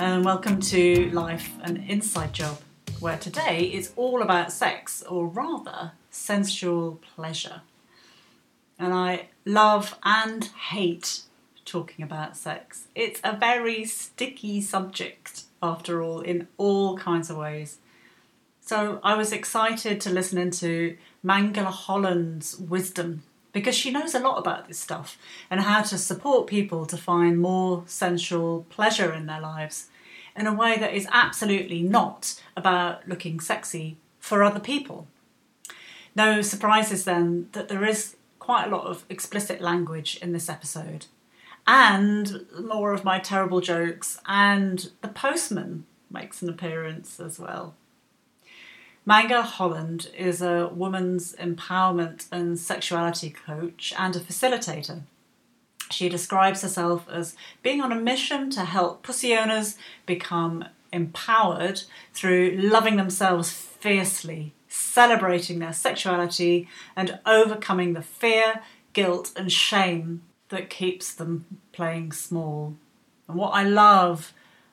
and welcome to Life an Inside Job, where today is all about sex, or rather, sensual pleasure. And I love and hate talking about sex. It's a very sticky subject, after all, in all kinds of ways. So I was excited to listen into Mangala Holland's wisdom because she knows a lot about this stuff and how to support people to find more sensual pleasure in their lives in a way that is absolutely not about looking sexy for other people. No surprises then that there is quite a lot of explicit language in this episode, and more of my terrible jokes, and the postman makes an appearance as well. Mangala Holland is a woman's empowerment and sexuality coach and a facilitator. She describes herself as being on a mission to help pussy owners become empowered through loving themselves fiercely, celebrating their sexuality, and overcoming the fear, guilt, and shame that keeps them playing small. And what I love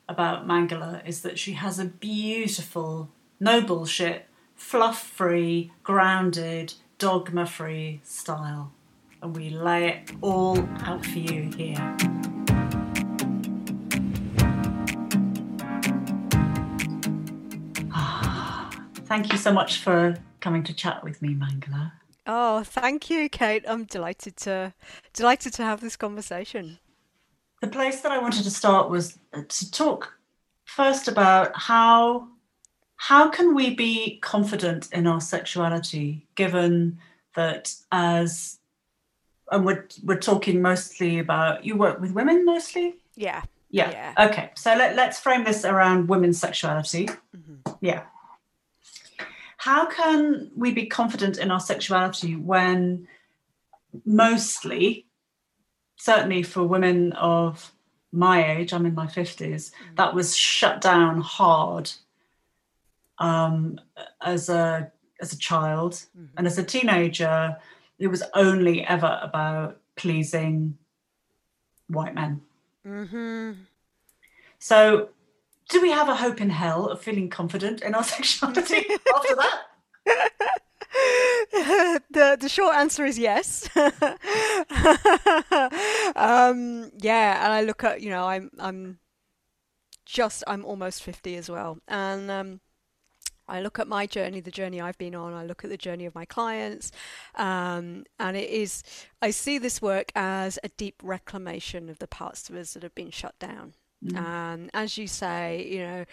about Mangala is that she has a beautiful, no bullshit, fluff free, grounded, dogma free style and we lay it all out for you here. Ah, thank you so much for coming to chat with me, Mangala. Oh, thank you, Kate. I'm delighted to delighted to have this conversation. The place that I wanted to start was uh, to talk first about how how can we be confident in our sexuality given that as and we're we're talking mostly about you work with women mostly. Yeah. Yeah. yeah. Okay. So let, let's frame this around women's sexuality. Mm-hmm. Yeah. How can we be confident in our sexuality when mostly, certainly for women of my age, I'm in my 50s, mm-hmm. that was shut down hard um, as a as a child mm-hmm. and as a teenager it was only ever about pleasing white men. Mm-hmm. So, do we have a hope in hell of feeling confident in our sexuality after that? the the short answer is yes. um, yeah, and I look at you know I'm I'm just I'm almost fifty as well, and um, I look at my journey, the journey I've been on, I look at the journey of my clients, um, and it is, I see this work as a deep reclamation of the parts of us that have been shut down. Mm. Um, as you say, you know,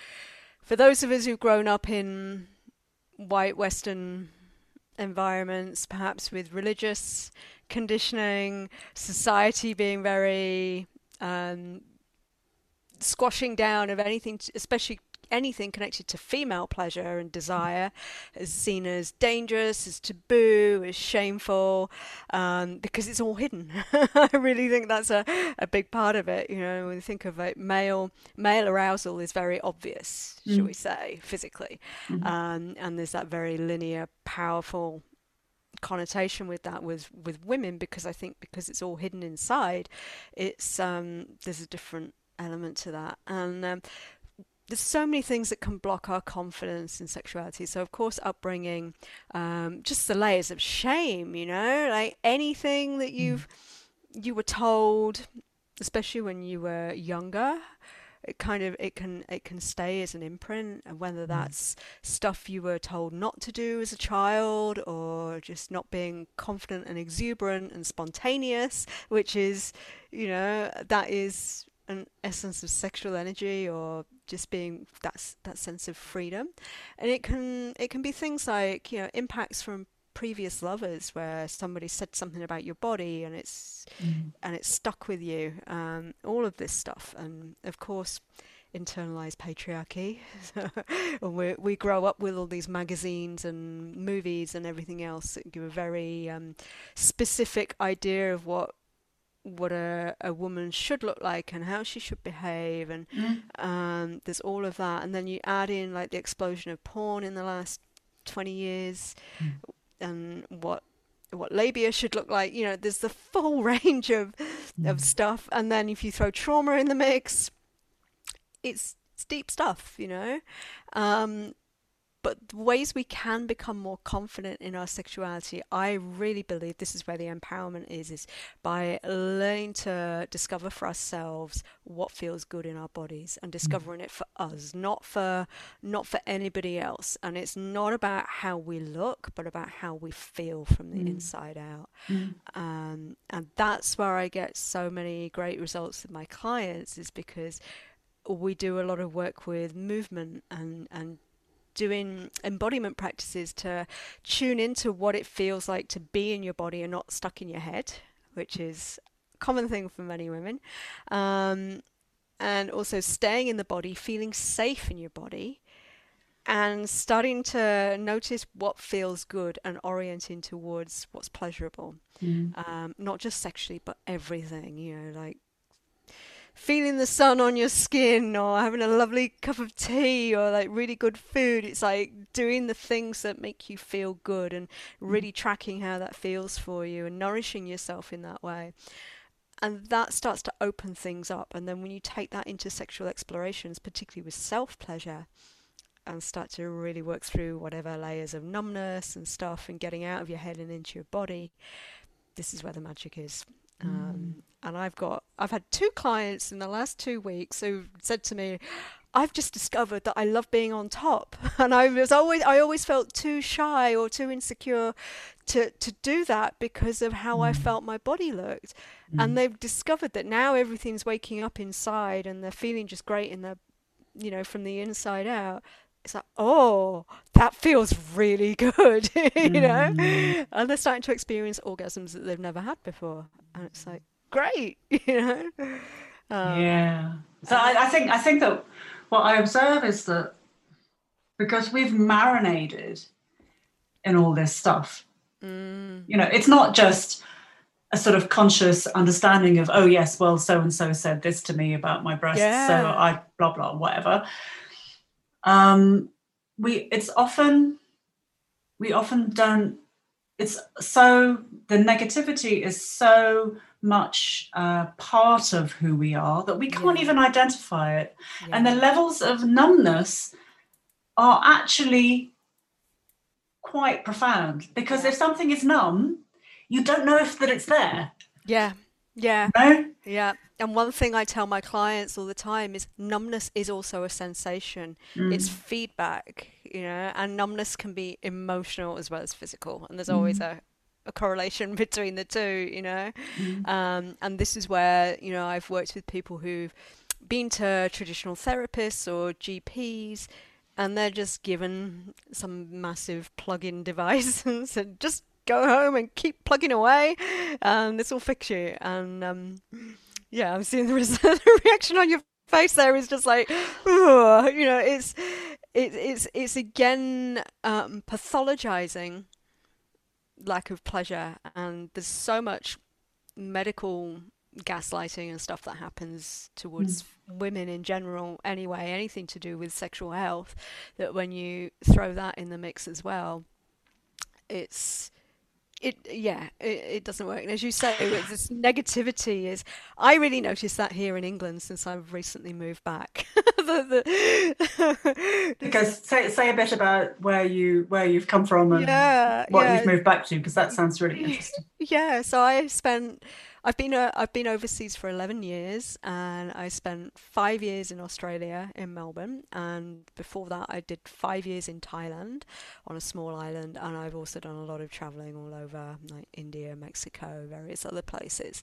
for those of us who've grown up in white Western environments, perhaps with religious conditioning, society being very um, squashing down of anything, especially anything connected to female pleasure and desire is seen as dangerous, as taboo, as shameful, um, because it's all hidden. I really think that's a, a big part of it. You know, when you think of it, male male arousal is very obvious, mm. shall we say, physically, mm-hmm. um, and there's that very linear, powerful connotation with that with with women because I think because it's all hidden inside, it's um, there's a different element to that and um, there's so many things that can block our confidence in sexuality. So, of course, upbringing, um, just the layers of shame, you know, like anything that mm. you've mm. you were told, especially when you were younger, it kind of it can it can stay as an imprint, and whether mm. that's mm. stuff you were told not to do as a child, or just not being confident and exuberant and spontaneous, which is, you know, that is an essence of sexual energy or just being that that sense of freedom. And it can it can be things like you know impacts from previous lovers where somebody said something about your body and it's mm. and it's stuck with you um, all of this stuff. And of course internalized patriarchy. We, we grow up with all these magazines and movies and everything else that give a very um, specific idea of what what a, a woman should look like and how she should behave and mm. um, there's all of that and then you add in like the explosion of porn in the last 20 years mm. and what what labia should look like you know there's the full range of mm. of stuff and then if you throw trauma in the mix it's it's deep stuff, you know. Um, but the ways we can become more confident in our sexuality, I really believe this is where the empowerment is, is by learning to discover for ourselves what feels good in our bodies and mm. discovering it for us, not for not for anybody else. And it's not about how we look, but about how we feel from the mm. inside out. Mm. Um, and that's where I get so many great results with my clients, is because we do a lot of work with movement and, and doing embodiment practices to tune into what it feels like to be in your body and not stuck in your head, which is a common thing for many women. Um, and also staying in the body, feeling safe in your body, and starting to notice what feels good and orienting towards what's pleasurable. Mm. Um, not just sexually, but everything, you know, like feeling the sun on your skin or having a lovely cup of tea or like really good food. It's like doing the things that make you feel good and really mm. tracking how that feels for you and nourishing yourself in that way. And that starts to open things up. And then when you take that into sexual explorations, particularly with self pleasure, and start to really work through whatever layers of numbness and stuff and getting out of your head and into your body, this is where the magic is. Um, mm. and I've got I've had two clients in the last two weeks who said to me, I've just discovered that I love being on top, and I was always I always felt too shy or too insecure to to do that because of how mm. I felt my body looked, mm. and they've discovered that now everything's waking up inside and they're feeling just great in their, you know, from the inside out it's like, oh, that feels really good, you know? Mm. And they're starting to experience orgasms that they've never had before. And it's like, great, you know? Um, yeah. So I, I, think I think that what I observe is that because we've marinated in all this stuff, mm. you know, it's not just a sort of conscious understanding of, oh yes, well, so and so said this to me about my breasts, yeah. so I blah blah whatever um, we it's often we often don't it's so the negativity is so much uh, part of who we are that we can't yeah. even identify it yeah. and the levels of numbness are actually quite profound because if something is numb you don't know if that it's there yeah yeah no? yeah and one thing I tell my clients all the time is numbness is also a sensation. Mm. It's feedback, you know, and numbness can be emotional as well as physical. And there's mm. always a, a correlation between the two, you know. Mm. Um, and this is where, you know, I've worked with people who've been to traditional therapists or GPs and they're just given some massive plug-in device and said, just go home and keep plugging away and this will fix you. And um, yeah, I'm seeing the, the reaction on your face there is just like, you know, it's it, it's it's again um, pathologizing lack of pleasure, and there's so much medical gaslighting and stuff that happens towards mm. women in general anyway anything to do with sexual health that when you throw that in the mix as well it's it yeah it, it doesn't work. And as you say this negativity is i really noticed that here in england since i've recently moved back. The, the because say, say a bit about where you where you've come from and yeah, what yeah. you've moved back to because that sounds really interesting. Yeah so i spent I've been uh, I've been overseas for 11 years, and I spent five years in Australia in Melbourne, and before that I did five years in Thailand on a small island, and I've also done a lot of traveling all over like India, Mexico, various other places,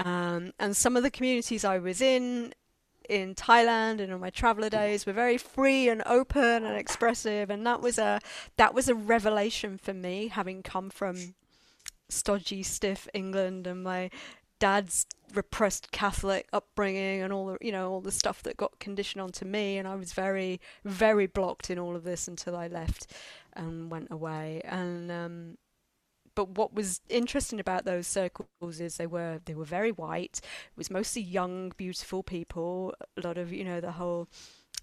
um, and some of the communities I was in in Thailand and on my traveler days were very free and open and expressive and that was a that was a revelation for me having come from stodgy stiff England and my dad's repressed Catholic upbringing and all the you know all the stuff that got conditioned onto me, and I was very very blocked in all of this until I left and went away. And um, but what was interesting about those circles is they were they were very white. It was mostly young, beautiful people. A lot of you know the whole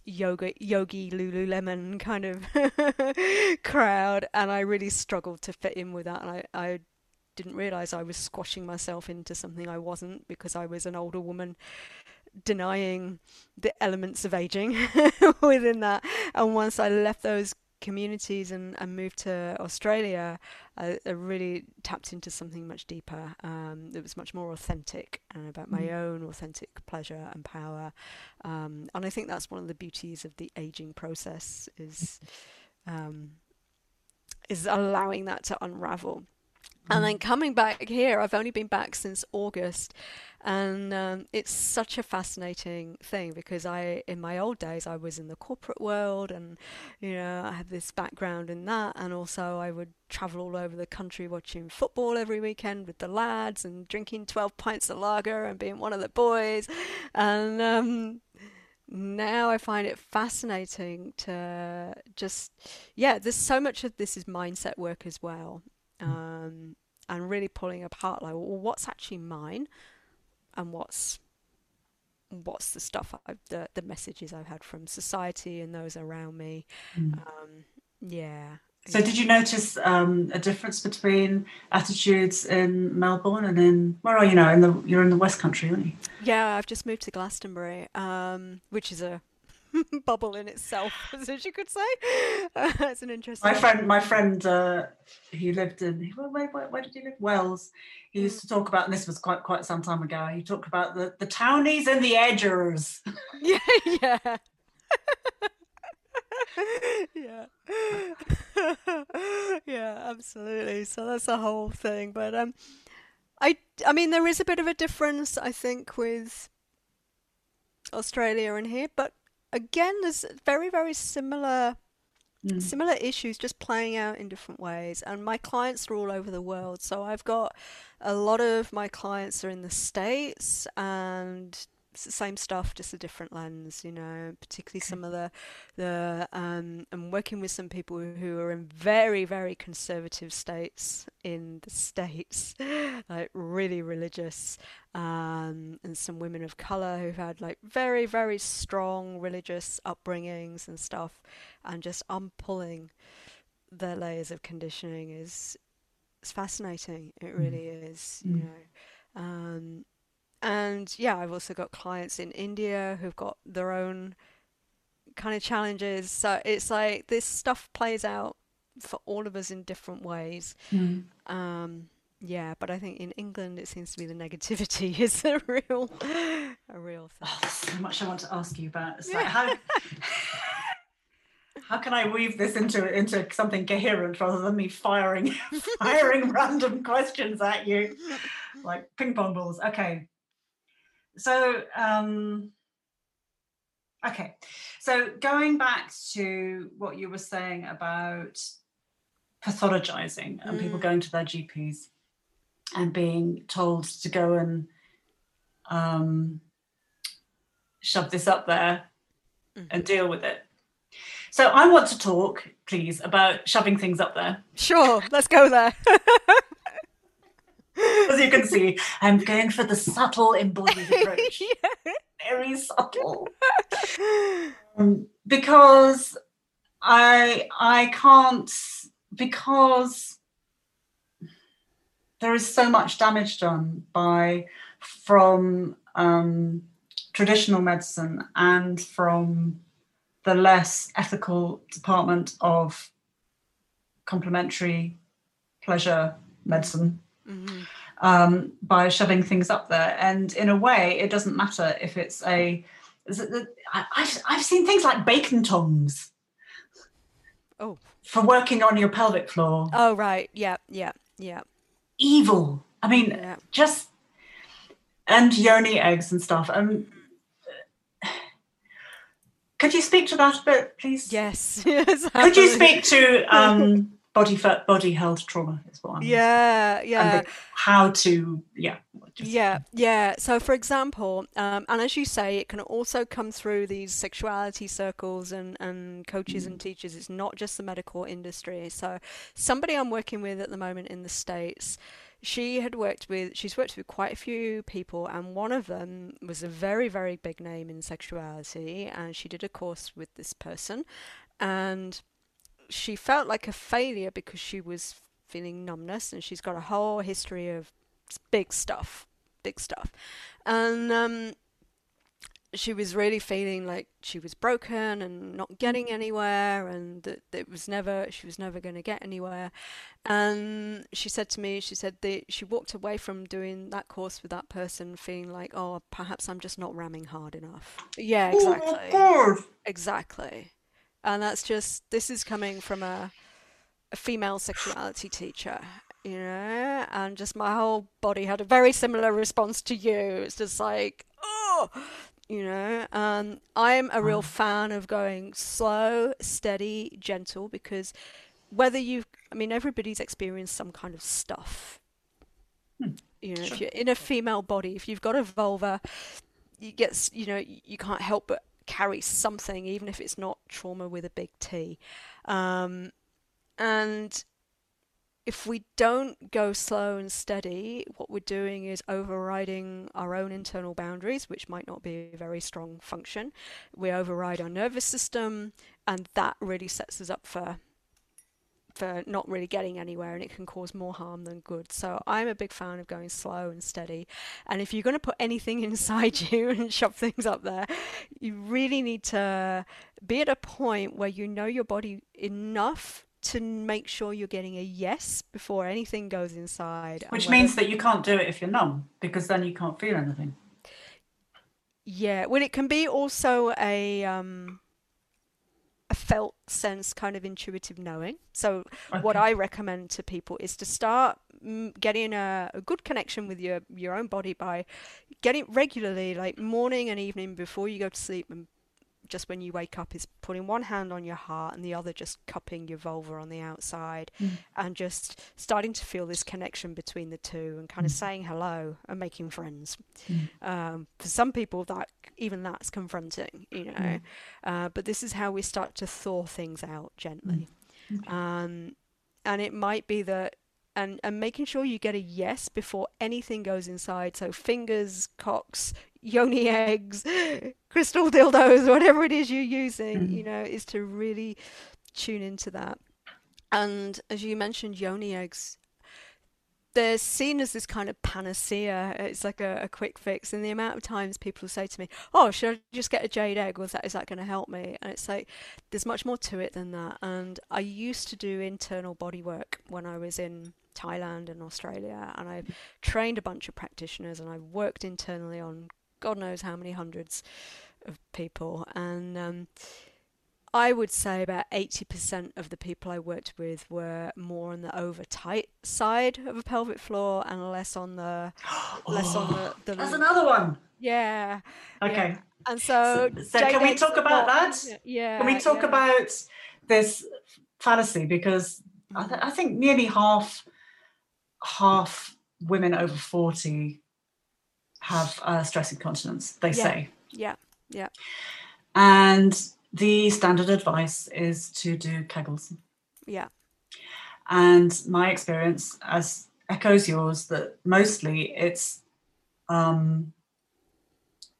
yoga yogi lululemon kind of crowd and i really struggled to fit in with that and i i didn't realize I was squashing myself into something I wasn't because I was an older woman denying the elements of aging within that. And once I left those communities and, and moved to Australia, I, I, really tapped into something much deeper. Um, that was much more authentic and about my mm. own authentic pleasure and power. Um, and I think that's one of the beauties of the aging process is um, is allowing that to unravel. And then mm. coming back here, I've only been back since August, and um, it's such a fascinating thing because I, in my old days, I was in the corporate world, and you know, I had this background in that, and also I would travel all over the country watching football every weekend with the lads and drinking twelve pints of lager and being one of the boys, and um, now I find it fascinating to just, yeah, there's so much of this is mindset work as well. Hmm. Um, and really pulling apart like, well, what's actually mine and what's what's the stuff I've, the the messages I've had from society and those around me. Mm. Um, yeah. So, did you notice um, a difference between attitudes in Melbourne and in where are you now? In the you're in the West Country, aren't you? Yeah, I've just moved to Glastonbury, um, which is a bubble in itself, as you could say. Uh, it's an interesting. My friend, my friend, uh, he lived in where, where, where, did he live? Wells. He used to talk about, and this was quite quite some time ago. He talked about the the townies and the edgers. Yeah, yeah. yeah yeah absolutely so that's a whole thing but um i i mean there is a bit of a difference i think with australia and here but again, there's very, very similar mm. similar issues just playing out in different ways. And my clients are all over the world. So I've got a lot of my clients are in the States and it's the same stuff, just a different lens, you know. Particularly some of the the um, I'm working with some people who are in very very conservative states in the states, like really religious, um, and some women of color who've had like very very strong religious upbringings and stuff, and just unpulling their layers of conditioning is it's fascinating. It mm. really mm. is, you mm. know. Um, and yeah, I've also got clients in India who've got their own kind of challenges. So it's like this stuff plays out for all of us in different ways. Mm. Um, yeah, but I think in England it seems to be the negativity is a real, a real thing. Oh, so much I want to ask you about. It's yeah. like how, how can I weave this into into something coherent rather than me firing firing random questions at you like ping pong balls? Okay, so um, okay so going back to what you were saying about pathologizing and mm. people going to their gps and being told to go and um, shove this up there mm. and deal with it so i want to talk please about shoving things up there sure let's go there As you can see, I'm going for the subtle embodied approach. yeah. Very subtle. Um, because I I can't because there is so much damage done by from um, traditional medicine and from the less ethical department of complementary pleasure medicine mm-hmm. Um, by shoving things up there. And in a way, it doesn't matter if it's a. I've, I've seen things like bacon tongs. Oh. For working on your pelvic floor. Oh, right. Yeah, yeah, yeah. Evil. I mean, yeah. just. And yoni eggs and stuff. Um, could you speak to that a bit, please? Yes. yes could you speak to um, body fat, body health trauma is what I'm yeah yeah. how to yeah yeah yeah. So for example um, and as you say it can also come through these sexuality circles and and coaches mm. and teachers. It's not just the medical industry. So somebody i'm working with at the moment in the states she had worked with she's worked with quite a few people and one of them was a very very big name in sexuality and she did a course with this person. And she felt like a failure because she was feeling numbness and she's got a whole history of big stuff, big stuff. And um, she was really feeling like she was broken and not getting anywhere and that, it was never she was never going to get anywhere. And she said to me she said that she walked away from doing that course with that person feeling like oh perhaps i'm just not ramming hard enough. Yeah exactly. Oh, exactly and that's just this is coming from a, a female sexuality teacher you know? And just my whole body had a very similar response to you. It's just like oh you know? Um, i'm a real fan of going slow steady gentle because whether you i mean everybody's experienced some kind of stuff. You know if you're in a female body if you've got a vulva you get you know you can't help but carry something even if it's not trauma with a big t um, and if we don't go slow and steady, what we're doing is overriding our own internal boundaries, which might not be a very strong function. We override our nervous system, and that really sets us up for for not really getting anywhere, and it can cause more harm than good. So I'm a big fan of going slow and steady. And if you're going to put anything inside you and shove things up there, you really need to be at a point where you know your body enough to make sure you're getting a yes before anything goes inside. Which means that you can't do it if you're numb, because then you can't feel anything. Yeah, well, it can be also a um, a felt sense, kind of intuitive knowing. So, what I recommend to people is to start mm, getting a, a good connection with your your own body by getting regularly, like morning and evening before you go to sleep, and just when you wake up, is putting one hand on your heart and the other just cupping your vulva on the outside, and just starting to feel this connection between the two, and kind of saying hello and making friends. Um, for some people, that even that's confronting, you know. Uh, but this is how we start to thaw things out gently, um, and it might be that. And, and making sure you get a yes before anything goes inside. So fingers, cocks, yoni eggs, crystal dildos, whatever it is you're using, you mm. know, is to really tune into that. And as you mentioned, yoni eggs, they're seen as this kind of panacea. It's like a, a quick fix. And the amount of times people say to me, "Oh, should I just get a jade egg? Was that is that going to help me?" And it's like there's much more to it than that. And I used to do internal body work when I was in Thailand and Australia, and I trained a bunch of practitioners, and I worked internally on God knows how many hundreds of people, and um, I would say about 80% of the people I worked with were more on the over tight side of a pelvic floor and less on the less on the, the That's another one. yeah. Okay. yeah. And so, So- so can we talk about that? Yeah. Can we talk yeah. about this fallacy? Because I, th- I think nearly half half women over 40 have uh, stress incontinence, they Yeah. say. Yeah. Yeah. And the standard advice is to do Kegels. Yeah. And my experience, as echoes yours, that mostly it's um,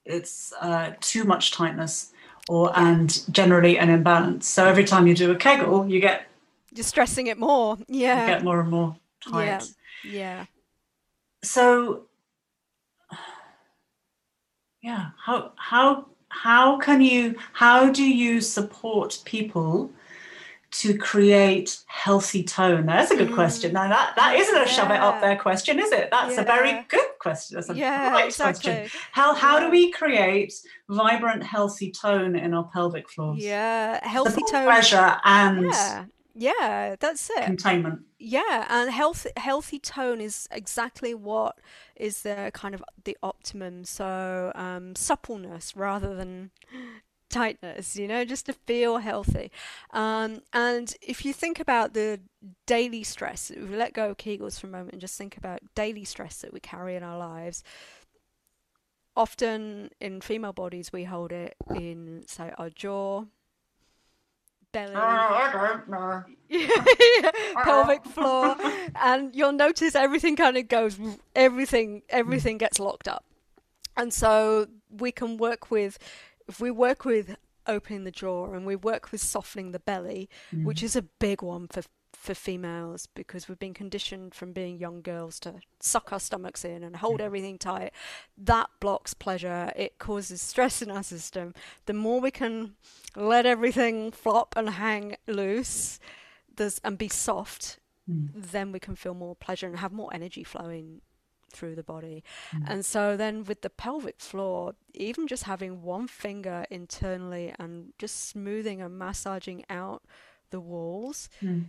it's uh, too much tightness or and generally an imbalance. So every time you do a Kegel, you get You're stressing it more. Yeah, you get more and more tight. Yeah. Yeah. So yeah, how how how can you how do you support people to create healthy tone? That's a good question. Now that that isn't a shove it up Mm. There question, is it? That's a very good question. That's a Yeah, great exactly. question. How how do we create vibrant, healthy tone in our pelvic floors? Yeah. Healthy Support tone. pleasure and Yeah. That's it. containment. Yeah, and health healthy tone is exactly what is the kind of the optimum. So um, suppleness rather than tightness, you know, just to feel healthy. Um, and if you think about the daily stress, if we let go of Kegels for a moment and just think about daily stress that we carry in our lives. Often in female bodies, we hold it in, say, our jaw, I don't know. pelvic floor and you'll notice everything kind of goes everything everything gets locked up and so we can work with if we work with opening the jaw and we work with softening the belly, mm. which is a big one for for females because we've been conditioned from being young girls to suck our stomachs in and hold everything tight. That blocks pleasure. It causes stress in our system. The more we can let everything flop and hang loose and be soft, mm. then we can feel more pleasure and have more energy flowing through the body. Mm. And so then with the pelvic floor, even just having one finger internally and just smoothing and massaging out the walls. Mm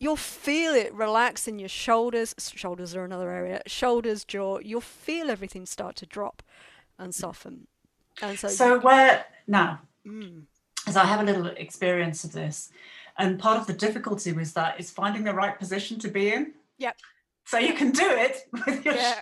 you'll feel it relax in your shoulders. Shoulders are another area. Shoulders, jaw. You'll feel everything start to drop and soften. And so, so where now? Mm. As I have a little experience of this, and part of the difficulty with that is finding the right position to be in. Yep. So you can do it with your yeah.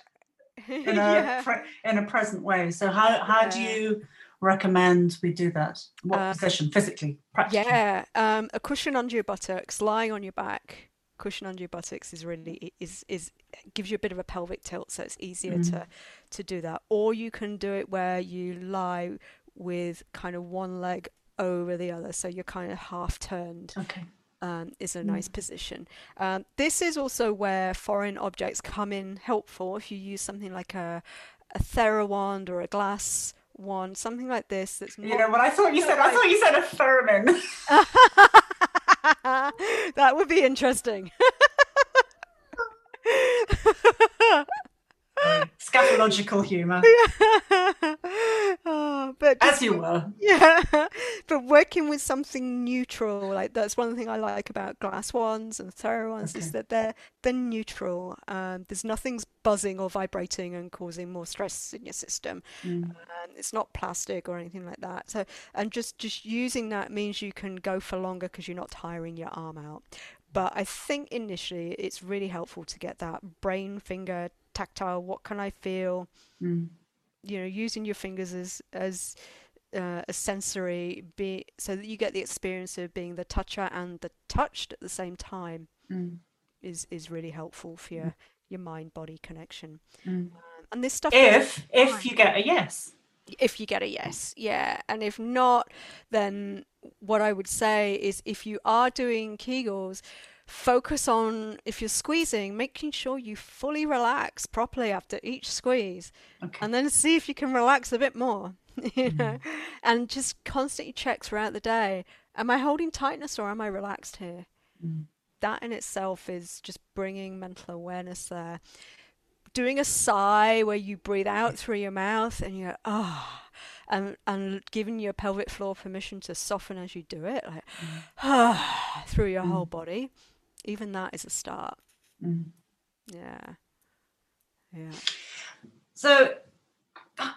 in a yeah. pre- in a present way. So how how yeah. do you recommend we do that? What uh, position physically, practically? Yeah, um, a cushion under your buttocks, lying on your back. Cushion under your buttocks is really is is gives you a bit of a pelvic tilt, so it's easier mm. to to do that. Or you can do it where you lie with kind of one leg over the other, so you're kind of half turned. Okay. Um, is a nice mm. position. Um, this is also where foreign objects come in helpful. If you use something like a, a TheraWand or a glass one, something like this. That's you know what I thought you said. I thought you said a Thurman. that would be interesting. Scatological humour. oh, but as you were. Yeah, but working with something neutral, like that's one thing I like about glass ones and TheraWands okay. is that they're they're neutral. Um, there's nothing's buzzing or vibrating and causing more stress in your system. Mm. It's not plastic or anything like that. So, and just just using that means you can go for longer because you're not tiring your arm out. But I think initially it's really helpful to get that brain finger tactile. What can I feel? Mm. You know, using your fingers as as uh, a sensory be so that you get the experience of being the toucher and the touched at the same time mm. is is really helpful for your mm. your mind body connection. Mm. Um, and this stuff if if you get a yes if you get a yes yeah and if not then what i would say is if you are doing kegels focus on if you're squeezing making sure you fully relax properly after each squeeze okay. and then see if you can relax a bit more you know mm. and just constantly check throughout the day am i holding tightness or am i relaxed here mm. that in itself is just bringing mental awareness there doing a sigh where you breathe out through your mouth and you go ah oh, and and giving your pelvic floor permission to soften as you do it like mm. ah, through your mm. whole body even that is a start. Mm. Yeah. Yeah. So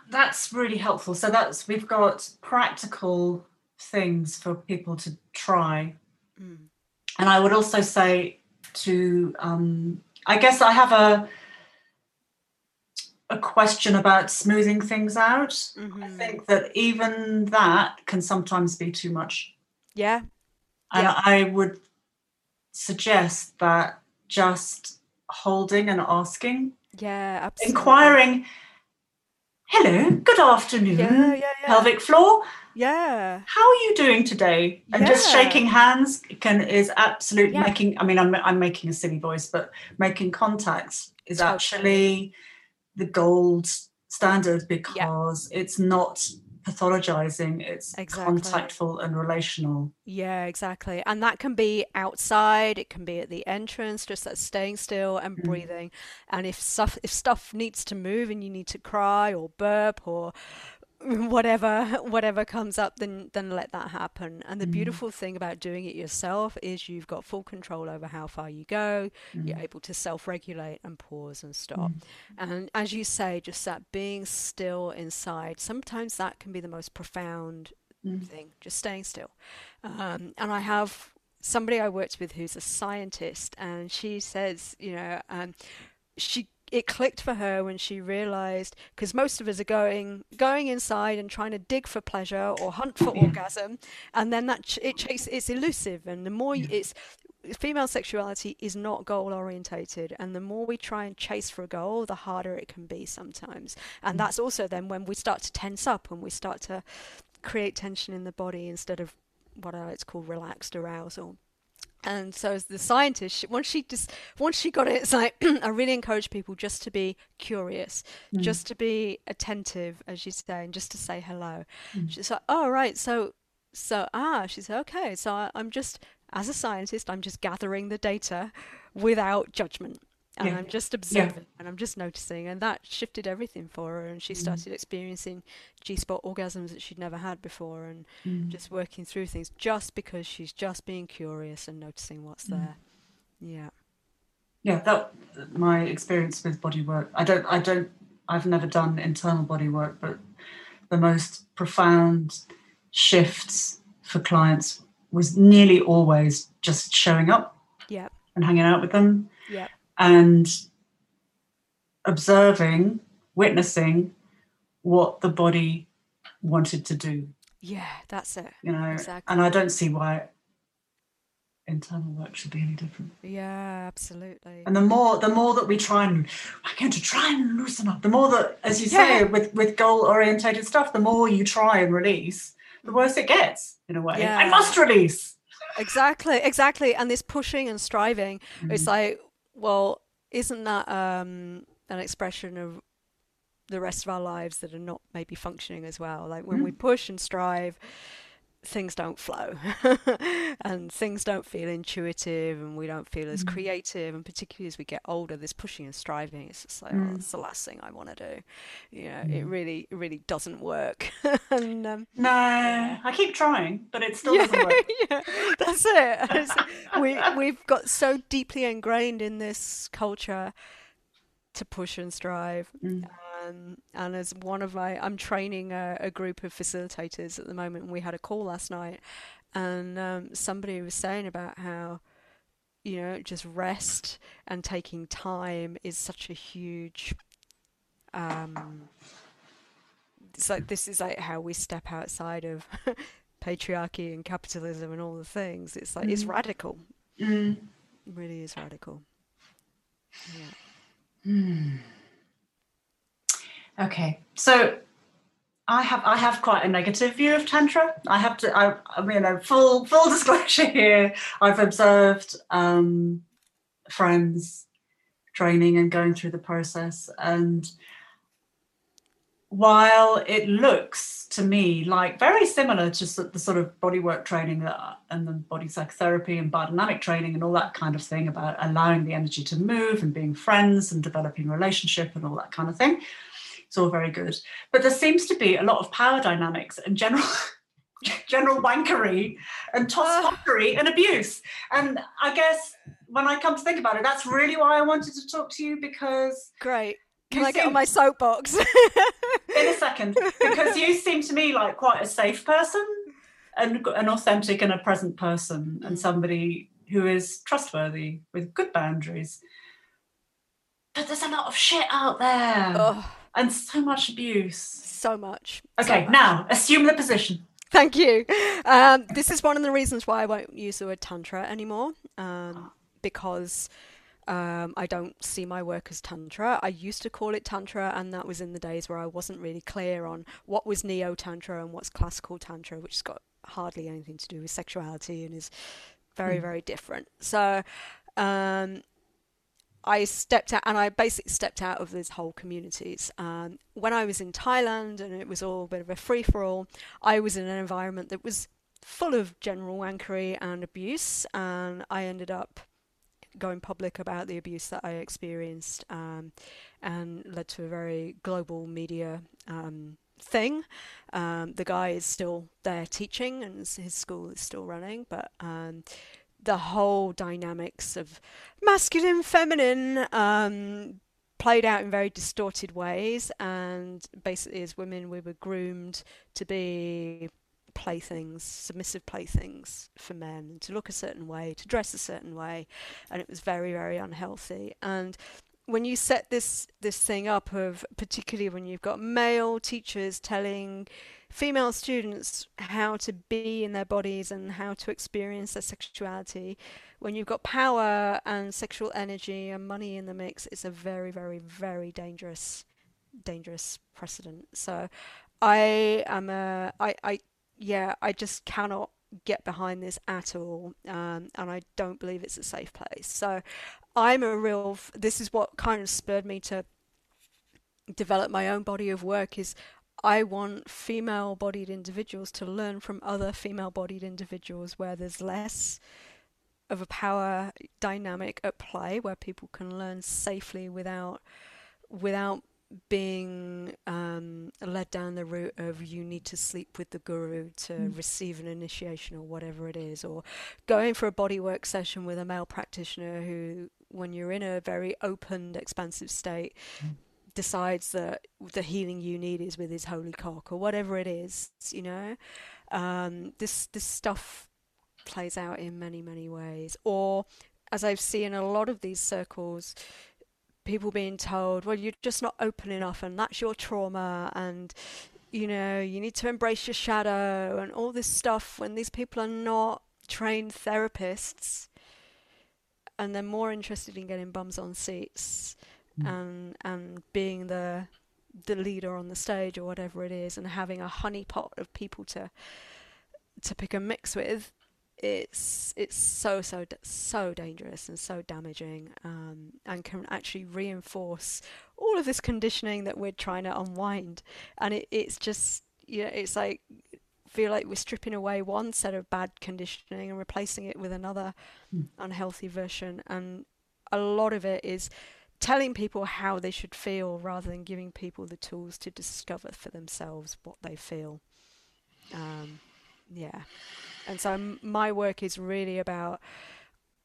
that's really helpful. So that's we've got practical things for people to try. Mm. And I would also say to um, I guess I have a a question about smoothing things out. Mm-hmm. I think that even that can sometimes be too much. Yeah. And yeah. I would suggest that just holding and asking. Yeah, absolutely. Inquiring, hello, good afternoon, yeah, yeah, pelvic floor. Yeah. How are you doing today? And just shaking hands can is absolute making I mean I'm I'm making a silly voice, but making contacts is totally. actually the gold standard because it's not pathologizing it's exactly. contactful and relational yeah exactly and that can be outside it can be at the entrance just that staying still and mm. breathing and if stuff if stuff needs to move and you need to cry or burp or whatever whatever comes up then then let that happen and the mm. beautiful thing about doing it yourself is you've got full control over how far you go mm. you're able to self-regulate and pause and stop mm. and as you say just that being still inside sometimes that can be the most profound mm. thing just staying still um, and i have somebody i worked with who's a scientist and she says you know um, she it clicked for her when she realized because most of us are going going inside and trying to dig for pleasure or hunt for yeah. orgasm and then that ch- it chase it's elusive and the more yeah. it's female sexuality is not goal orientated and the more we try and chase for a goal the harder it can be sometimes and mm. that's also then when we start to tense up and we start to create tension in the body instead of what I like to call relaxed arousal. And so, as the scientist, once she just once she got it, it's like I really encourage people just to be curious, mm. just to be attentive, as you say, and just to say hello. Mm. She's like, "Oh, right, so so ah," she said, "Okay, so I, I'm just as a scientist, I'm just gathering the data without judgment." And yeah. I'm just observing yeah. and I'm just noticing, and that shifted everything for her. And she mm. started mm. experiencing G spot orgasms that she'd never had before, and mm. just working through things just because she's just being curious and noticing what's mm. there. Yeah, yeah. That my experience with body work. I don't. I don't. I've never done internal body work, but the most profound shifts for clients was nearly always just showing up. Yeah. And hanging out with them. Yeah and observing, witnessing what the body wanted to do. Yeah, that's it. You know, exactly. and I don't see why internal work should be any different. Yeah, absolutely. And the more the more that we try and I'm going to try and loosen up, the more that, as you say, with with goal orientated stuff, the more you try and release, the worse it gets in a way. Yeah. I must release. Exactly, exactly. And this pushing and striving, mm-hmm. it's like well, isn't that um, an expression of the rest of our lives that are not maybe functioning as well? Like when mm. we push and strive, things don't flow and things don't feel intuitive and we don't feel as mm. creative and particularly as we get older this pushing and striving is just like oh, mm. oh that's the last thing i want to do you know mm. it really it really doesn't work and um, no i keep trying but it still yeah, doesn't work yeah that's it we we've got so deeply ingrained in this culture to push and strive. Um, and as one of my, I'm training a, a, group of facilitators at the moment, and we had a call last night, and um, somebody was saying about how, you know, just rest and taking time is such a huge. Um, it's like this is like how we step outside of patriarchy and capitalism and all the things. It's like mm. it's radical. Mm. It really is radical. Yeah. Mm. Okay, so I have I have quite a negative view of tantra. I have to. I, I mean, a full full disclosure here. I've observed um, friends training and going through the process, and while it looks to me like very similar to the sort of bodywork training that, and the body psychotherapy and biodynamic training and all that kind of thing about allowing the energy to move and being friends and developing relationship and all that kind of thing it's all very good. But there seems to be a lot of power dynamics and general general wankery and tosspottery and abuse. And I guess when I come to think about it, that's really why I wanted to talk to you because great. Can I get on my soapbox? in a second, because you seem to me like quite a safe person and an authentic and a present person and mm. somebody who is trustworthy with good boundaries. But there's a lot of shit out there. Oh and so much abuse. So much. Okay, so much. now assume the position. Thank you. Um, this is one of the reasons why I won't use the word tantra anymore, um, because um, I don't see my work as tantra. I used to call it tantra, and that was in the days where I wasn't really clear on what was neo tantra and what's classical tantra, which has got hardly anything to do with sexuality and is very, mm. very different. So um, I stepped out and I basically stepped out of these whole communities. Um, when I was in Thailand and it was all a bit of a free for all, I was in an environment that was full of general wankery and abuse, and I ended up going public about the abuse that I experienced um, and led to a very global media um, thing. Um, the guy is still there teaching and his school is still running, but um, the whole dynamics of masculine, feminine, um, played out in very distorted ways. And basically, as women, we were groomed to be playthings, submissive playthings for men, to look a certain way, to dress a certain way, and it was very, very unhealthy. And when you set this this thing up of particularly when you've got male teachers telling female students how to be in their bodies and how to experience their sexuality when you've got power and sexual energy and money in the mix it's a very very very dangerous dangerous precedent so i am a i i yeah, I just cannot get behind this at all, um, and I don't believe it's a safe place. So I'm a real. This is what kind of spurred me to develop my own body of work. Is I want female-bodied individuals to learn from other female-bodied individuals where there's less of a power dynamic at play, where people can learn safely without without being um, led down the route of you need to sleep with the guru to mm. receive an initiation or whatever it is, or going for a bodywork session with a male practitioner who, when you're in a very opened, expansive state, mm. Decides that the healing you need is with his holy cock or whatever it is, you know. Um, this this stuff plays out in many many ways, or as I've seen in a lot of these circles people being told, well, you're just not open enough and that's your trauma and you know, you need to embrace your shadow and all this stuff when these people are not trained therapists. And they're more interested in getting bums on seats mm. and and being the the leader on the stage or whatever it is and having a honeypot of people to to pick and mix with it's it's so so so dangerous and so damaging um, and can actually reinforce all of this conditioning that we're trying to unwind and it, it's just you know it's like feel like we're stripping away one set of bad conditioning and replacing it with another mm. unhealthy version and a lot of it is telling people how they should feel rather than giving people the tools to discover for themselves what they feel um, yeah and so my work is really about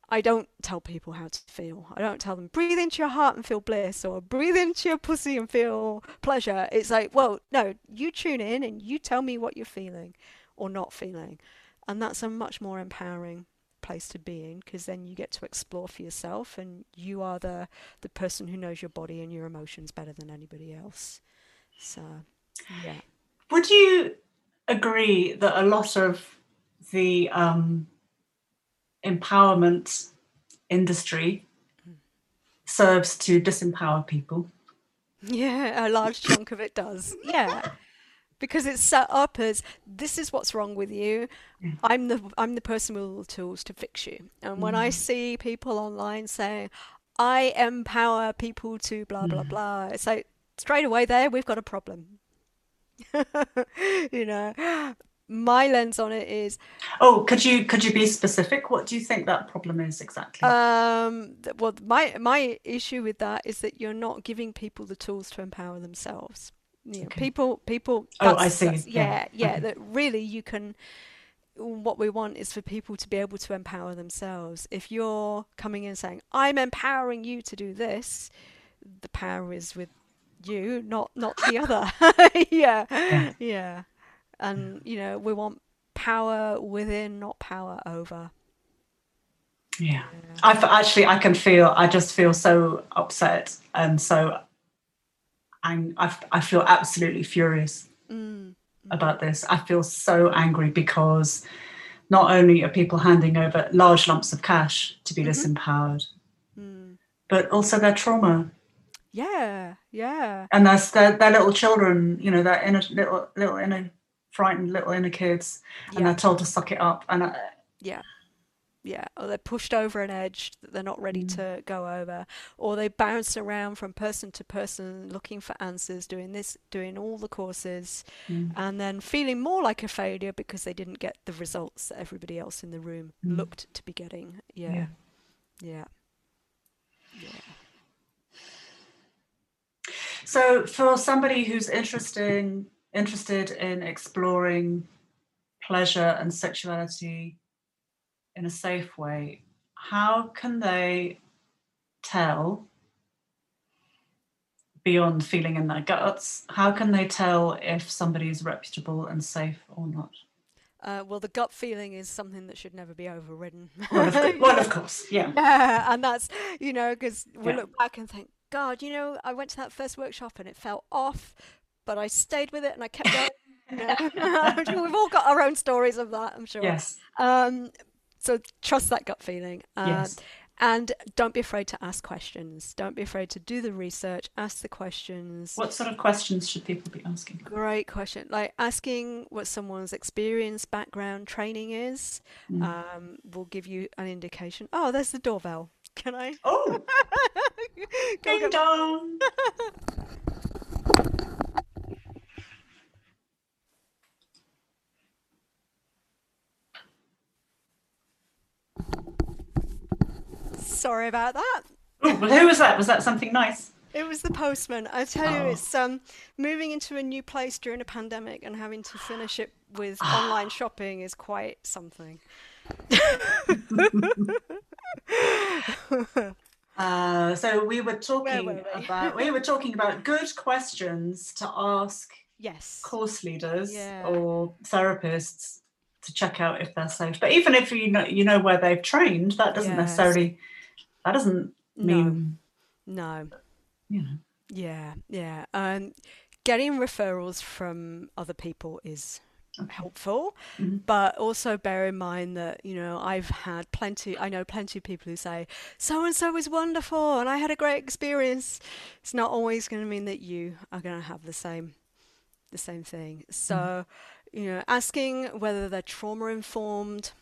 I don't tell people how to feel. I don't tell them breathe into your heart and feel bliss or breathe into your pussy and feel pleasure. It's like, well, no, you tune in and you tell me what you're feeling or not feeling. And that's a much more empowering place to be in because then you get to explore for yourself and you are the the person who knows your body and your emotions better than anybody else. So, yeah. Would you agree that a lot of the um, empowerment industry serves to disempower people. Yeah, a large chunk of it does. Yeah. Because it's set up as this is what's wrong with you. I'm the I'm the person with all the tools to fix you. And when mm. I see people online saying, I empower people to blah blah mm. blah, it's like straight away there we've got a problem. you know, my lens on it is oh could you could you be specific what do you think that problem is exactly um well my my issue with that is that you're not giving people the tools to empower themselves you know, okay. people people oh i see. yeah. yeah, yeah okay. that really you can what we want is for people to be able to empower themselves. If you're coming in saying i'm empowering you to do this the power is with you not not the other. Yeah. Yeah, yeah. And you know we want power within not power over. Yeah, yeah. i actually i can feel i just feel so upset and so and I, I feel absolutely furious mm. about this i feel so angry because not only are people handing over large lumps of cash to be mm-hmm. disempowered mm. but also their trauma yeah yeah and that's their, their little children you know their inner little little inner frightened little inner kids and yeah. they're told to suck it up and I, yeah yeah or they're pushed over an edge that they're not ready mm. to go over or they bounce around from person to person looking for answers doing this doing all the courses mm. and then feeling more like a failure because they didn't get the results that everybody else in the room mm. looked to be getting yeah yeah, yeah. yeah. So, for somebody who's interested interested in exploring pleasure and sexuality in a safe way, how can they tell beyond feeling in their guts? How can they tell if somebody is reputable and safe or not? Uh, well, the gut feeling is something that should never be overridden. well, of, well, of course, yeah. yeah. And that's, you know, because we yeah. look back and think, God, you know, I went to that first workshop and it felt off, but I stayed with it and I kept going. We've all got our own stories of that, I'm sure. Yes. Um, so trust that gut feeling. Uh, yes. and don't be afraid to ask questions. Don't be afraid to do the research, ask the questions. What sort of questions should people be asking? Great question. Like asking what someone's experience, background, training is Mm. um, will give you an indication. Oh, there's the doorbell. Can I? Oh, ding dong. Sorry about that. Ooh, well, who was that? Was that something nice? It was the postman. I tell you, Oh. it's um, moving into a new place during a pandemic and having to finish it with online shopping is quite something. Uh, so we were talking were we? about we were talking about good questions to ask Yes. course leaders Yeah. or therapists to check out if they're safe. But even if you know you know where they've trained, that doesn't Yes. necessarily that doesn't mean No. you know. Yeah. Yeah. Um, getting referrals from other people is Okay. helpful, Mhm. but also bear in mind that you know I've had plenty. I know plenty of people who say so and so is wonderful and I had a great experience. It's not always going to mean that you are going to have the same, the same thing. So, you know, asking whether they're trauma informed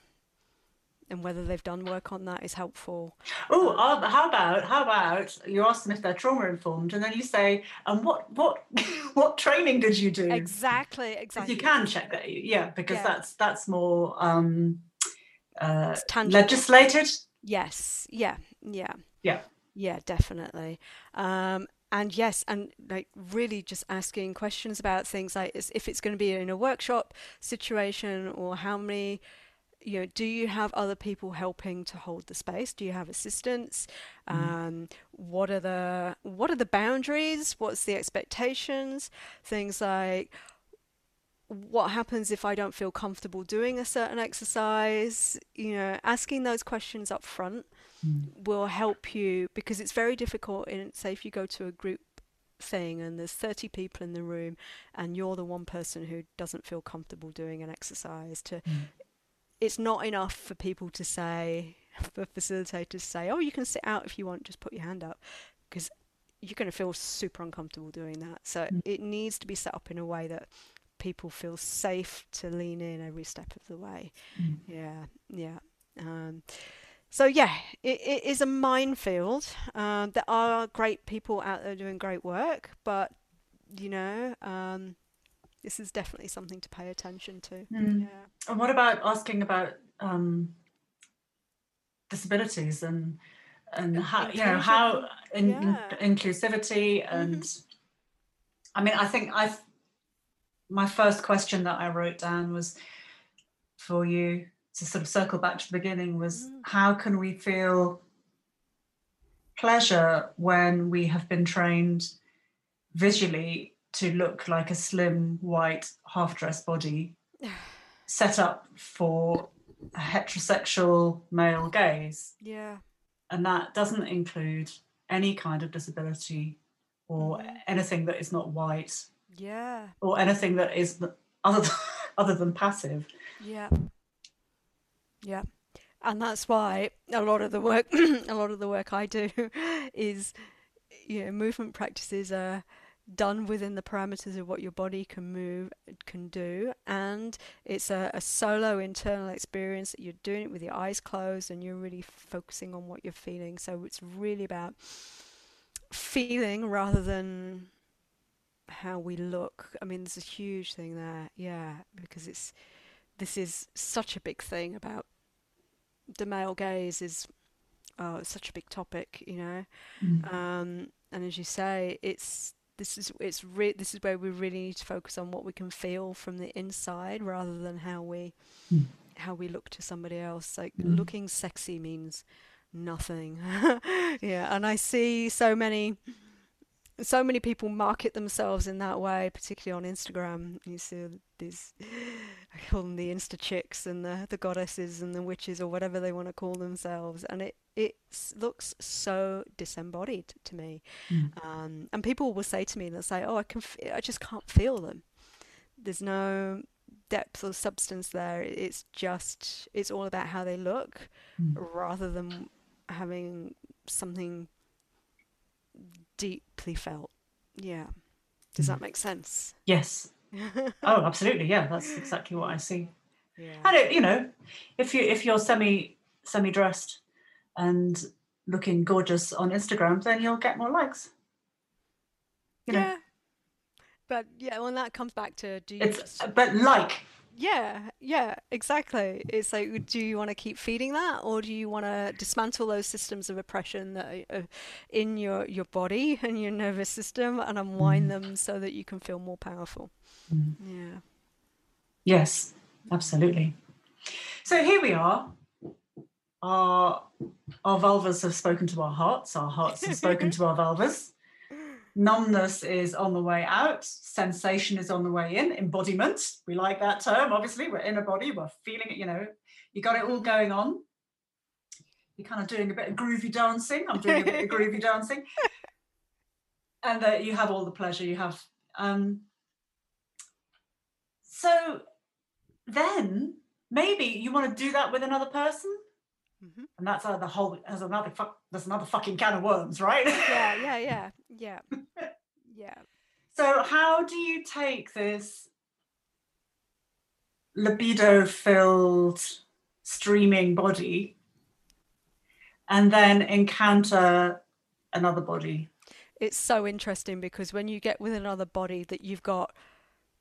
and whether they've done work on that is helpful. Oh, uh, how about how about you ask them if they're trauma informed, and then you say, "And what what what training did you do?" Exactly. If Exactly. you can check that, yeah, because Yeah. that's that's more um, uh, legislated. Yes. Yeah. Yeah. Yeah. Yeah, definitely. Um, and yes, and like really just asking questions about things like if it's going to be in a workshop situation or how many, you know, do you have other people helping to hold the space? Do you have assistants? Mm-hmm. Um, what are the what are the boundaries? What's the expectations? Things like what happens if I don't feel comfortable doing a certain exercise? You know, asking those questions up front mm. will help you because it's very difficult in say if you go to a group thing and there's 30 people in the room and you're the one person who doesn't feel comfortable doing an exercise to mm. It's not enough for people to say for facilitators to say oh you can sit out if you want just put your hand up because you're going to feel super uncomfortable doing that so Mm. it needs to be set up in a way that people feel safe to lean in every step of the way Mm. yeah yeah um, so yeah, it, it is a minefield. Um, there are great people out there doing great work, but you know, um, this is definitely something to pay attention to. Mm. Yeah. And what about asking about um, disabilities and and how you know how in, in- inclusivity and I mean I think I've my first question that I wrote down was for you to sort of circle back to the beginning was Mm. how can we feel pleasure when we have been trained visually to look like a slim white half-dressed body set up for a heterosexual male gaze Yeah. and that doesn't include any kind of disability or Mhm. anything that is not white Yeah. or anything that is other than, other than passive Yeah. Yeah. And that's why a lot of the work a lot of the work I do is you know, movement practices are done within the parameters of what your body can move can do and it's a, a solo internal experience that you're doing it with your eyes closed and you're really focusing on what you're feeling. So it's really about feeling rather than how we look. I mean there's a huge thing there yeah because it's this is such a big thing about the male gaze is oh it's such a big topic you know? Um, and as you say it's this is it's re- this is where we really need to focus on what we can feel from the inside rather than how we Mm. how we look to somebody else like Mm. looking sexy means nothing yeah and i see so many so many people market themselves in that way, particularly on Instagram. You see these, I call them the Insta chicks and the, the goddesses and the witches or whatever they want to call themselves, and it it looks so disembodied to me. Mm. Um, and people will say to me, they'll say, "Oh, I can, f- I just can't feel them. There's no depth or substance there. It's just, it's all about how they look, Mm. rather than having something deeply felt. Yeah. Does that mm. make sense? Yes. oh, absolutely. Yeah, that's exactly what I see. Yeah. And it, you know, if you if you're semi semi dressed and looking gorgeous on Instagram, then you'll get more likes. You know, Yeah. But yeah, when that comes back to do you it's just but like Yeah, yeah, exactly. It's like, do you want to keep feeding that, or do you want to dismantle those systems of oppression that are are in your your body and your nervous system and unwind mm. them so that you can feel more powerful? Mm. Yeah. yes, absolutely. So here we are. Our our vulvas have spoken to our hearts. Our hearts have spoken to our vulvas. Numbness is on the way out. Sensation is on the way in. Embodiment. We like that term. Obviously, we're in a body. We're feeling it. You know, you got it all going on. You're kind of doing a bit of groovy dancing. I'm doing a bit of groovy dancing, and that you have all the pleasure. You have. Um, so then maybe you want to do that with another person, Mhm. and that's uh, the whole. There's another. Fuck, there's another fucking can of worms, right? Yeah, yeah, yeah, yeah, yeah. So, how do you take this libido filled, streaming body and then encounter another body? It's so interesting because when you get with another body that you've got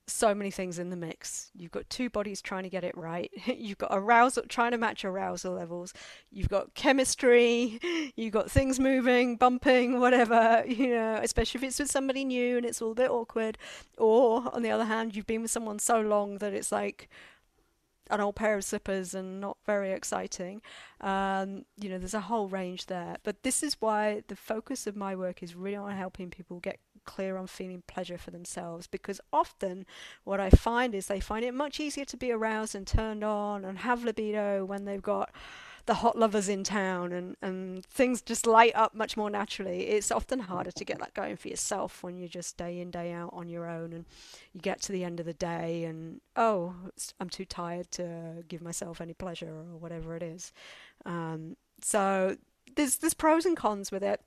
so many things in the mix. You've got two bodies trying to get it right. You've got arousal, trying to match arousal levels. You've got chemistry. You've got things moving, bumping, whatever, you know, especially if it's with somebody new and it's all a bit awkward. Or, on the other hand, you've been with someone so long that it's like, an old pair of slippers and not very exciting. Um, you know, there's a whole range there. But this is why the focus of my work is really on helping people get clear on feeling pleasure for themselves because often what I find is they find it much easier to be aroused and turned on and have libido when they've got the hot lovers in town and, and things just light up much more naturally. It's often harder to get that going for yourself when you're just day in, day out on your own and you get to the end of the day and, oh, I'm too tired to give myself any pleasure or whatever it is. Um, so there's, there's pros and cons with it.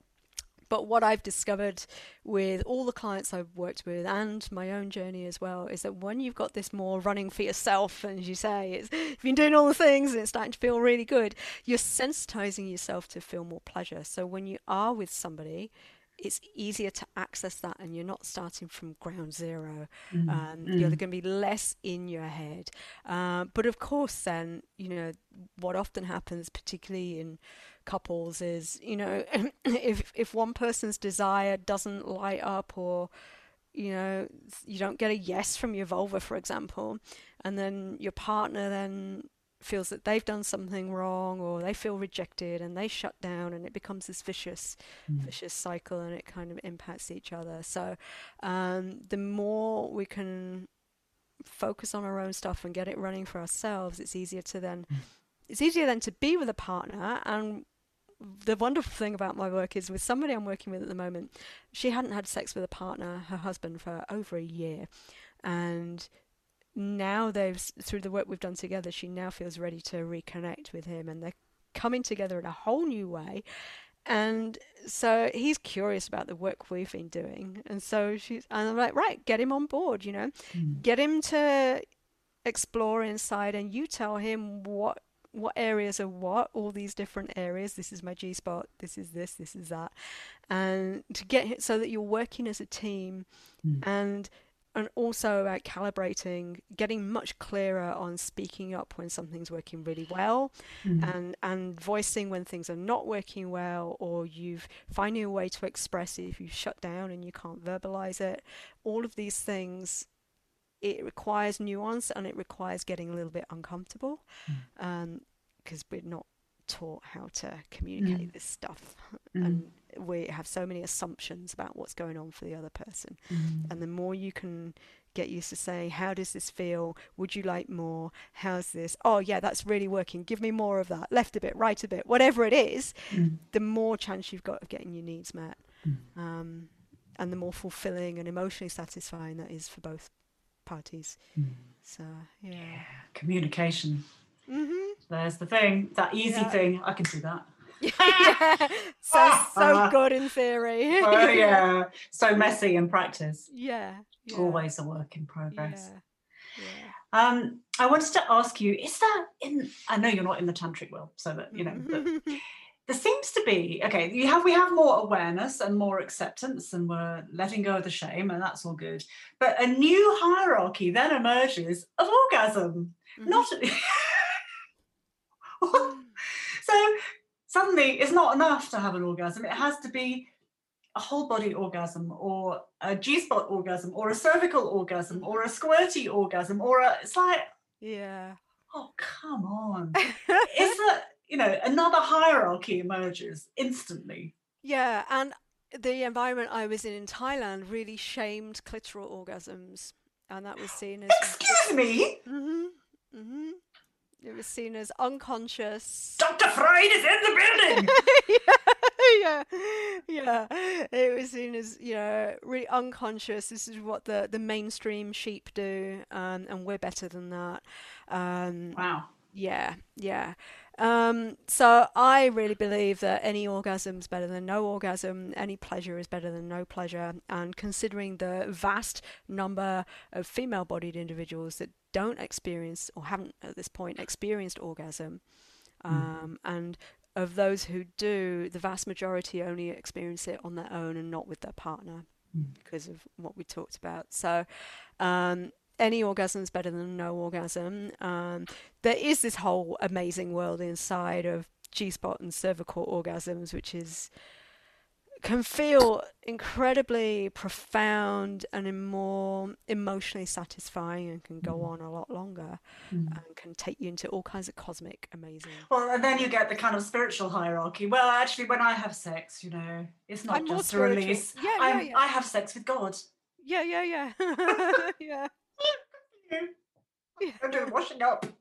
But what I've discovered with all the clients I've worked with and my own journey as well is that when you've got this more running for yourself, and as you say, it's, you've been doing all the things and it's starting to feel really good, you're sensitizing yourself to feel more pleasure. So when you are with somebody, it's easier to access that and you're not starting from ground zero. Um, You're going to be less in your head. Uh, but of course, then, you know, what often happens, particularly in couples, is, you know, if, if one person's desire doesn't light up or, you know, you don't get a yes from your vulva, for example, and then your partner then feels that they've done something wrong or they feel rejected and they shut down and it becomes this vicious vicious cycle and it kind of impacts each other. So um, the more we can focus on our own stuff and get it running for ourselves it's easier to then it's easier then to be with a partner and the wonderful thing about my work is with somebody I'm working with at the moment she hadn't had sex with a partner her husband for over a year. And now they've through the work we've done together she now feels ready to reconnect with him and they're coming together in a whole new way. And so he's curious about the work we've been doing. And so she's and i'm like right get him on board you know? Hmm. Get him to explore inside and you tell him what what areas are what all these different areas this is my g spot this is this this is that. And to get it so that you're working as a team hmm. and and also about calibrating, getting much clearer on speaking up when something's working really well, hmm. and and voicing when things are not working well, or you've finding a way to express it if you shut down and you can't verbalize it. All of these things, it requires nuance and it requires getting a little bit uncomfortable, hmm. um, because we're not taught how to communicate this stuff, hmm. and we have so many assumptions about what's going on for the other person. Hmm. And the more you can get used to saying, How does this feel? Would you like more? How's this? Oh, yeah, that's really working. Give me more of that. Left a bit, right a bit, whatever it is, the more chance you've got of getting your needs met. Um, and the more fulfilling and emotionally satisfying that is for both parties. Mm. So, yeah. Communication. Mm-hmm. There's the thing, that easy Yeah. thing. I can do that. yeah. So ah, so ah. good in theory. oh yeah, so messy in practice. Yeah. yeah. Always a work in progress. Yeah. yeah. Um, I wanted to ask you: Is there in? I know you're not in the tantric world, so that you know. But there seems to be okay. You have we have more awareness and more acceptance, and we're letting go of the shame, and that's all good. But a new hierarchy then emerges of orgasm. Mhm. Not so suddenly it's not enough to have an orgasm. It has to be a whole body orgasm or a G spot orgasm or a cervical orgasm or a squirty orgasm or a it's like, yeah. oh come on. Is that you know, another hierarchy emerges instantly. Yeah, and the environment I was in in Thailand really shamed clitoral orgasms, and that was seen as Excuse me, hmm hmm It was seen as unconscious. Dr. Freud is in the building. yeah, yeah. It was seen as you know really unconscious. This is what the the mainstream sheep do, um, and we're better than that. Um, wow. yeah, yeah. Um, so I really believe that any orgasm is better than no orgasm, any pleasure is better than no pleasure, and considering the vast number of female-bodied individuals that don't experience or haven't at this point experienced orgasm, um, and of those who do, the vast majority only experience it on their own and not with their partner Mm. because of what we talked about. So, um, any orgasm is better than no orgasm. Um, there is this whole amazing world inside of G spot and cervical orgasms, which is can feel incredibly profound and more emotionally satisfying and can go Mm. on a lot longer Mm. and can take you into all kinds of cosmic amazing. Well, and then you get the kind of spiritual hierarchy. Well, actually, when I have sex, you know, it's not I'm just a release. Yeah, yeah, I'm, yeah. I have sex with God. Yeah, yeah, yeah. yeah. Yeah. I'm doing washing up.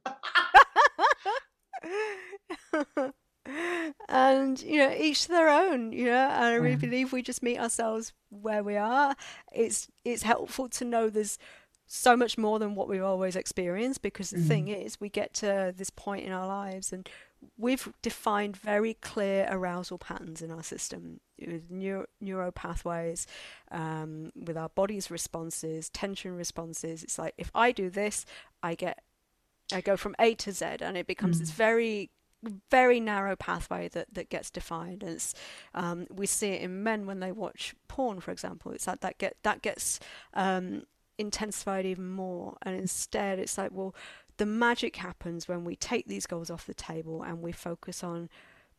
and you know each to their own you know and i really believe we just meet ourselves where we are it's it's helpful to know there's so much more than what we've always experienced because the thing mm. is we get to this point in our lives and we've defined very clear arousal patterns in our system with neuro, neuro pathways um, with our body's responses tension responses it's like if i do this i get i go from a to z and it becomes this very very narrow pathway that, that gets defined. And it's, um, we see it in men when they watch porn, for example. It's like that get that gets um, intensified even more. And instead, it's like, well, the magic happens when we take these goals off the table and we focus on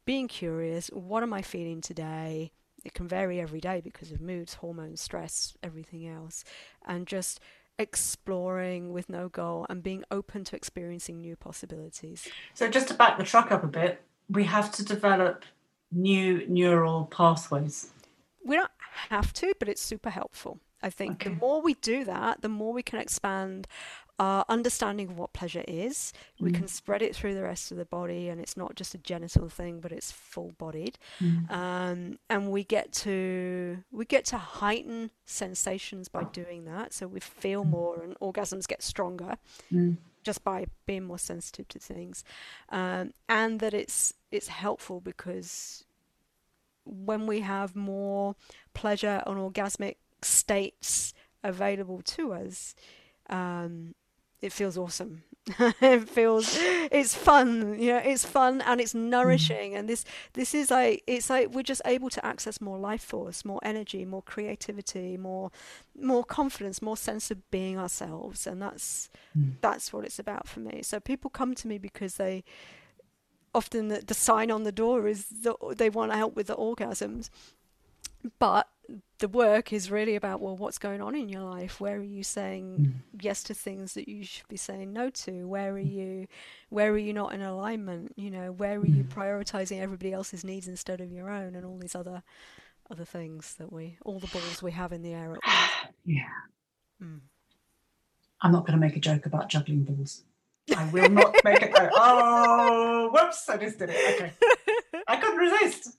being curious. What am I feeling today? It can vary every day because of moods, hormones, stress, everything else, and just exploring with no goal and being open to experiencing new possibilities. So, just to back the truck up a bit, we have to develop new neural pathways. we don't have to, but it's super helpful. I think the more we do that, the more we can expand our understanding of what pleasure is. We can spread it through the rest of the body, and it's not just a genital thing, but it's full-bodied. Um, and we get to we get to heighten sensations by doing that. So we feel more, and orgasms get stronger Mm. just by being more sensitive to things, um, and that it's it's helpful because when we have more pleasure and orgasmic states available to us, um, it feels awesome. it feels it's fun, you know, it's fun and it's hmm. nourishing. And this this is like it's like we're just able to access more life force, more energy, more creativity, more more confidence, more sense of being ourselves. And that's hmm. that's what it's about for me. So people come to me because they often the, the sign on the door is that they want to help with the orgasms but the work is really about well what's going on in your life where are you saying mm. yes to things that you should be saying no to where are mm. you where are you not in alignment you know where are you mm. prioritizing everybody else's needs instead of your own and all these other other things that we all the balls we have in the air at once Yeah. Mm. I'm not going to make a joke about juggling balls. I will not make it. Oh, whoops! I just did it. Okay, I couldn't resist.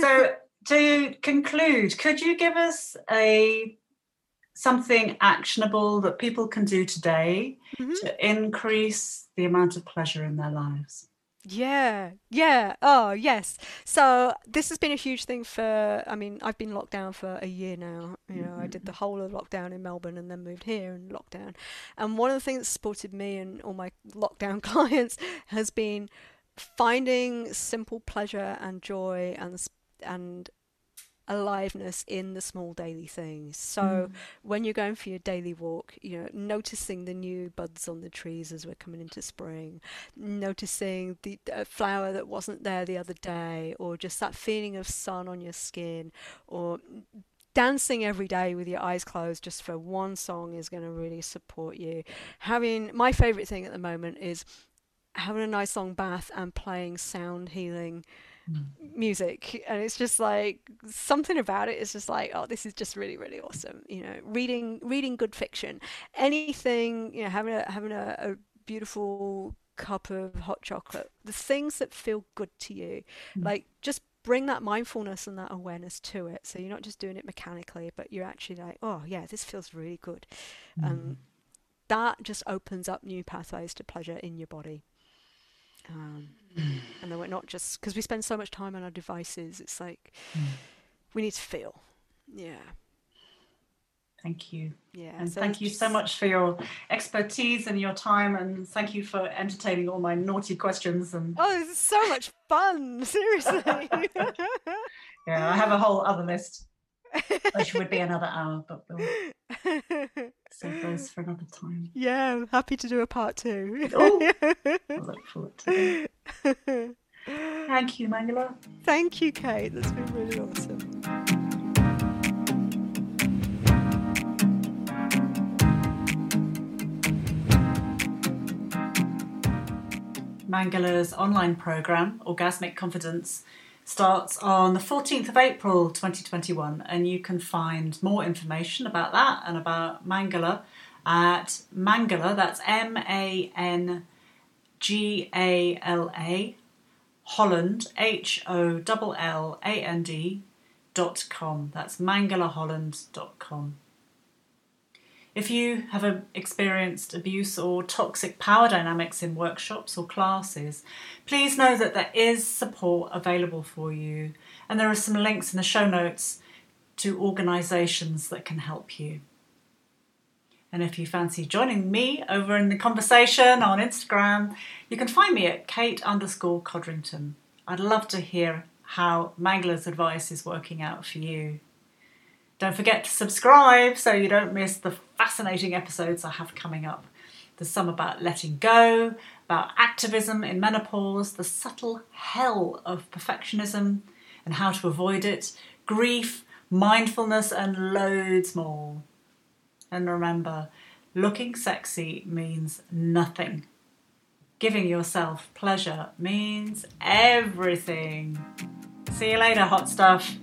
So to conclude, could you give us a something actionable that people can do today Mhm. to increase the amount of pleasure in their lives? Yeah, yeah. Oh, yes. So this has been a huge thing for. I mean, I've been locked down for a year now. You know, I did the whole of lockdown in Melbourne and then moved here in lockdown. And one of the things that supported me and all my lockdown clients has been finding simple pleasure and joy and and aliveness in the small daily things. So mm. when you're going for your daily walk, you know, noticing the new buds on the trees as we're coming into spring, noticing the flower that wasn't there the other day, or just that feeling of sun on your skin, or dancing every day with your eyes closed just for one song is going to really support you. Having my favorite thing at the moment is having a nice long bath and playing sound healing music and it's just like something about it is just like oh this is just really really awesome you know reading reading good fiction anything you know having a having a, a beautiful cup of hot chocolate the things that feel good to you mm. like just bring that mindfulness and that awareness to it so you're not just doing it mechanically but you're actually like oh yeah this feels really good mm. and that just opens up new pathways to pleasure in your body um, and then we're not just because we spend so much time on our devices. It's like mm. we need to feel. Yeah. Thank you. Yeah. And so thank you so much for your expertise and your time, and thank you for entertaining all my naughty questions. And oh, this is so much fun! Seriously. yeah, I have a whole other list, which would be another hour, but we'll save those for another time. Yeah, I'm happy to do a part two. oh, I look forward to it. Thank you, Mangala. Thank you, Kate. That's been really awesome. Mangala's online program, Orgasmic Confidence, starts on the 14th of April 2021, and you can find more information about that and about Mangala at Mangala, that's M A N G A L A, Holland, H O L L A N D dot com. That's mangalaholland.com. If you have experienced abuse or toxic power dynamics in workshops or classes, please know that there is support available for you, and there are some links in the show notes to organisations that can help you. And if you fancy joining me over in the conversation on Instagram, you can find me at Kate underscore Codrington. I'd love to hear how Mangala's advice is working out for you. Don't forget to subscribe so you don't miss the fascinating episodes I have coming up. There's some about letting go, about activism in menopause, the subtle hell of perfectionism and how to avoid it, grief, mindfulness, and loads more. And remember, looking sexy means nothing. Giving yourself pleasure means everything. See you later, hot stuff.